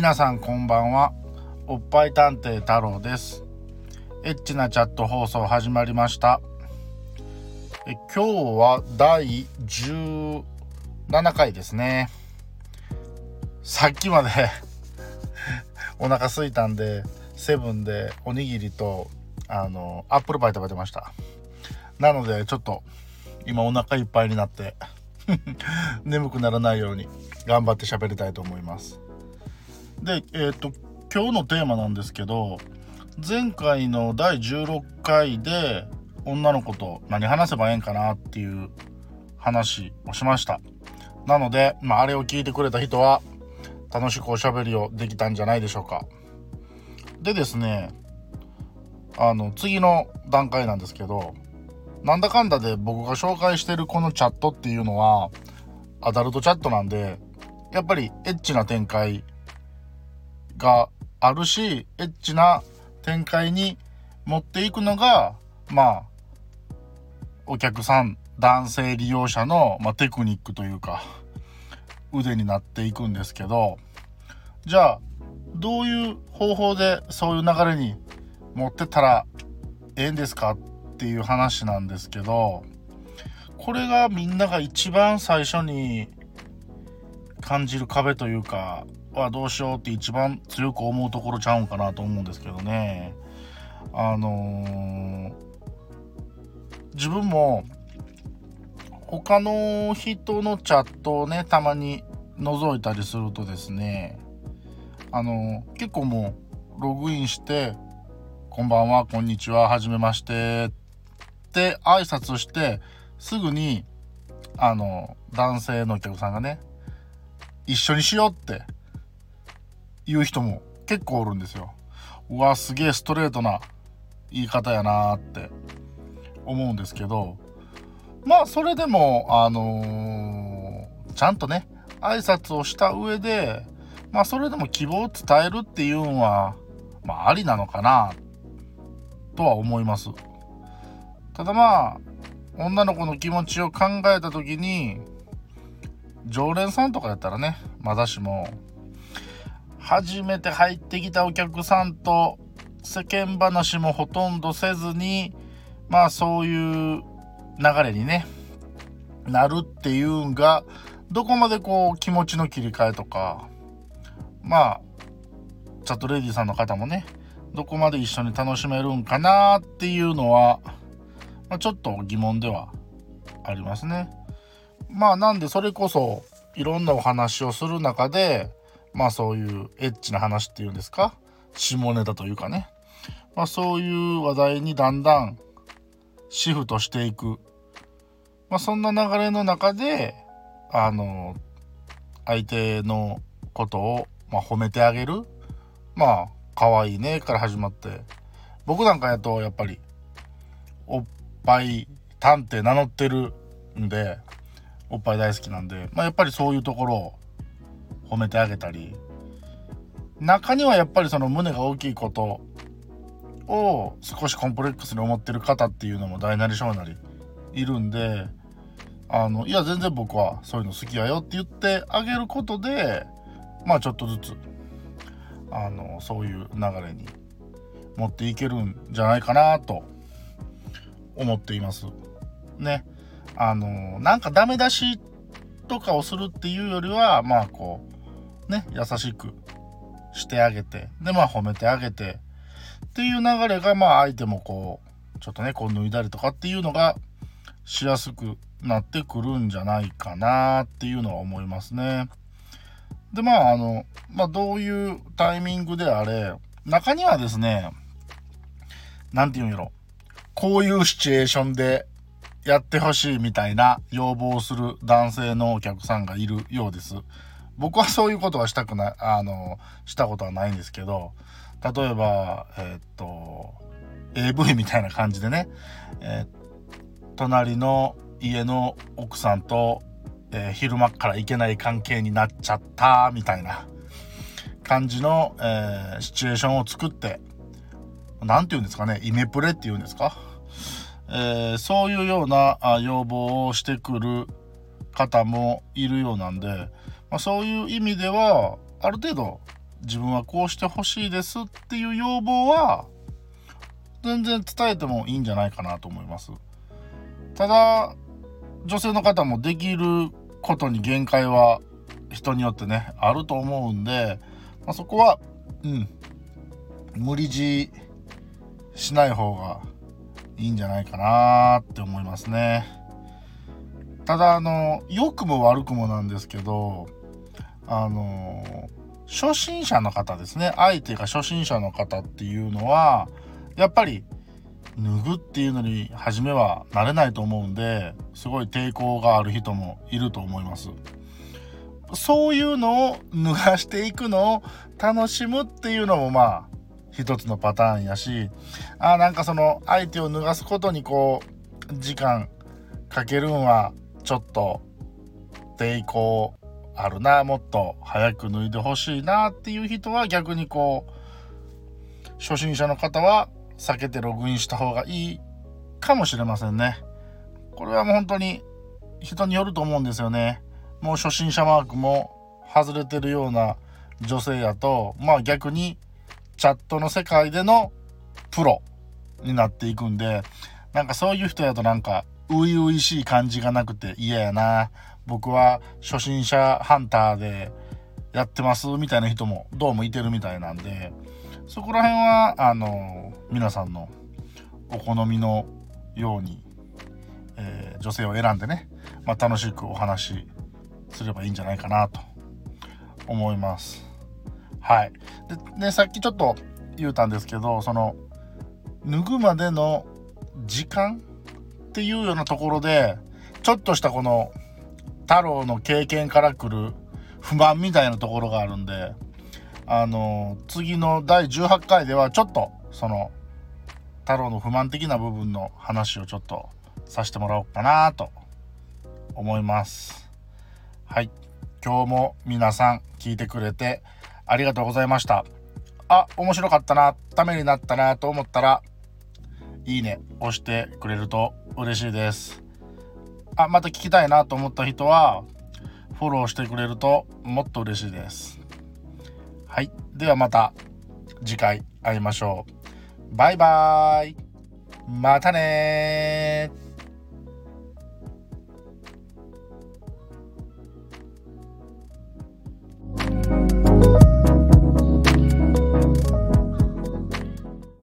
皆さんこんばんは。おっぱい探偵太郎です。エッチなチャット放送始まりました。え今日は第17回ですね。さっきまで お腹すいたんでセブンでおにぎりとあのアップルパイ食べてました。なのでちょっと今お腹いっぱいになって 眠くならないように頑張って喋りたいと思います。でえっ、と今日のテーマなんですけど前回の第16回で女の子と何話せばええんかなっていう話をしました。なので、まあ、あれを聞いてくれた人は楽しくおしゃべりをできたんじゃないでしょうか。でですねあの次の段階なんですけどなんだかんだで僕が紹介してるこのチャットっていうのはアダルトチャットなんでやっぱりエッチな展開があるしエッチな展開に持っていくのがまあお客さん男性利用者の、まあ、テクニックというか腕になっていくんですけどじゃあどういう方法でそういう流れに持ってたらええんですかっていう話なんですけどこれがみんなが一番最初に感じる壁というかはどうしようって一番強く思うところちゃうんかなと思うんですけどね。あのー、自分も他の人のチャットをねたまに覗いたりするとですねあのー、結構もうログインして「こんばんはこんにちははじめまして」って挨拶してすぐにあの男性のお客さんがね一緒にしようって言う人も結構おるんですよ。うわすげえストレートな言い方やなって思うんですけどまあそれでもあのー、ちゃんとね挨拶をした上でまあそれでも希望を伝えるっていうのはまあありなのかなとは思います。ただまあ女の子の気持ちを考えた時に常連さんとかやったらねまだしも初めて入ってきたお客さんと世間話もほとんどせずにまあそういう流れにねなるっていうんがどこまでこう気持ちの切り替えとかまあチャットレディさんの方もねどこまで一緒に楽しめるんかなっていうのは、まあ、ちょっと疑問ではありますね。まあなんでそれこそいろんなお話をする中でまあそういうエッチな話っていうんですか？下ネタというかね、まあ、そういう話題にだんだんシフトしていく、まあ、そんな流れの中であの相手のことを、まあ、褒めてあげる。まあ可愛いねから始まって。僕なんかやとやっぱりおっぱい探偵名乗ってるんでおっぱい大好きなんで、まあ、やっぱりそういうところを褒めてあげたり中にはやっぱりその胸が大きいことを少しコンプレックスに思ってる方っていうのも大なり小なりいるんであのいや全然僕はそういうの好きやよって言ってあげることでまあちょっとずつあのそういう流れに持っていけるんじゃないかなと思っています。ね。あのなんかダメ出しとかをするっていうよりはまあこうね優しくしてあげてでまあ褒めてあげてっていう流れがまあ相手もこうちょっとねこう脱いだりとかっていうのがしやすくなってくるんじゃないかなっていうのは思いますね。でまああの、まあ、どういうタイミングであれ中にはですね何て言うんやろこういうシチュエーションでやってほしいみたいな要望する男性のお客さんがいるようです。僕はそういうことはしたくない、あの、したことはないんですけど、例えば、えー、っと、AV みたいな感じでね、えー、隣の家の奥さんと、えー、昼間から行けない関係になっちゃったみたいな感じの、え、シチュエーションを作って、何て言うんですかね、イメプレって言うんですか？えー、そういうような要望をしてくる方もいるようなんで、まあ、そういう意味ではある程度自分はこうしてほしいですっていう要望は全然伝えてもいいんじゃないかなと思います。ただ女性の方もできることに限界は人によってねあると思うんで、まあ、そこはうん無理強いしない方がいいんじゃないかなって思いますね。ただあの良くも悪くもなんですけどあの初心者の方ですね。相手が初心者の方っていうのはやっぱり脱ぐっていうのに初めは慣れないと思うんですごい抵抗がある人もいると思います。そういうのを脱がしていくのを楽しむっていうのもまあ一つのパターンやしあなんかその相手を脱がすことにこう時間かけるんはちょっと抵抗あるなもっと早く脱いでほしいなっていう人は逆にこう初心者の方は避けてログインした方がいいかもしれませんね。これはもう本当に人によると思うんですよね。もう初心者マークも外れてるような女性やとまあ逆にチャットの世界でのプロになっていくんでなんかそういう人やとなんか初々しい感じがなくて嫌やな僕は初心者ハンターでやってますみたいな人もどうもいてるみたいなんでそこら辺はあの皆さんのお好みのように、えー、女性を選んでね、まあ、楽しくお話しすればいいんじゃないかなと思います。はい。で、ね、さっきちょっと言うたんですけど、その、脱ぐまでの時間っていうようなところで、ちょっとしたこの、太郎の経験から来る不満みたいなところがあるんで、あの、次の第18回ではちょっと、その、太郎の不満的な部分の話をちょっとさせてもらおうかなと思います。はい。今日も皆さん聞いてくれてありがとうございました。あ、面白かったな、ためになったなと思ったら、いいね押してくれると嬉しいです。あ、また聞きたいなと思った人は、フォローしてくれるともっと嬉しいです。はい。ではまた次回会いましょう。バイバーイ。またね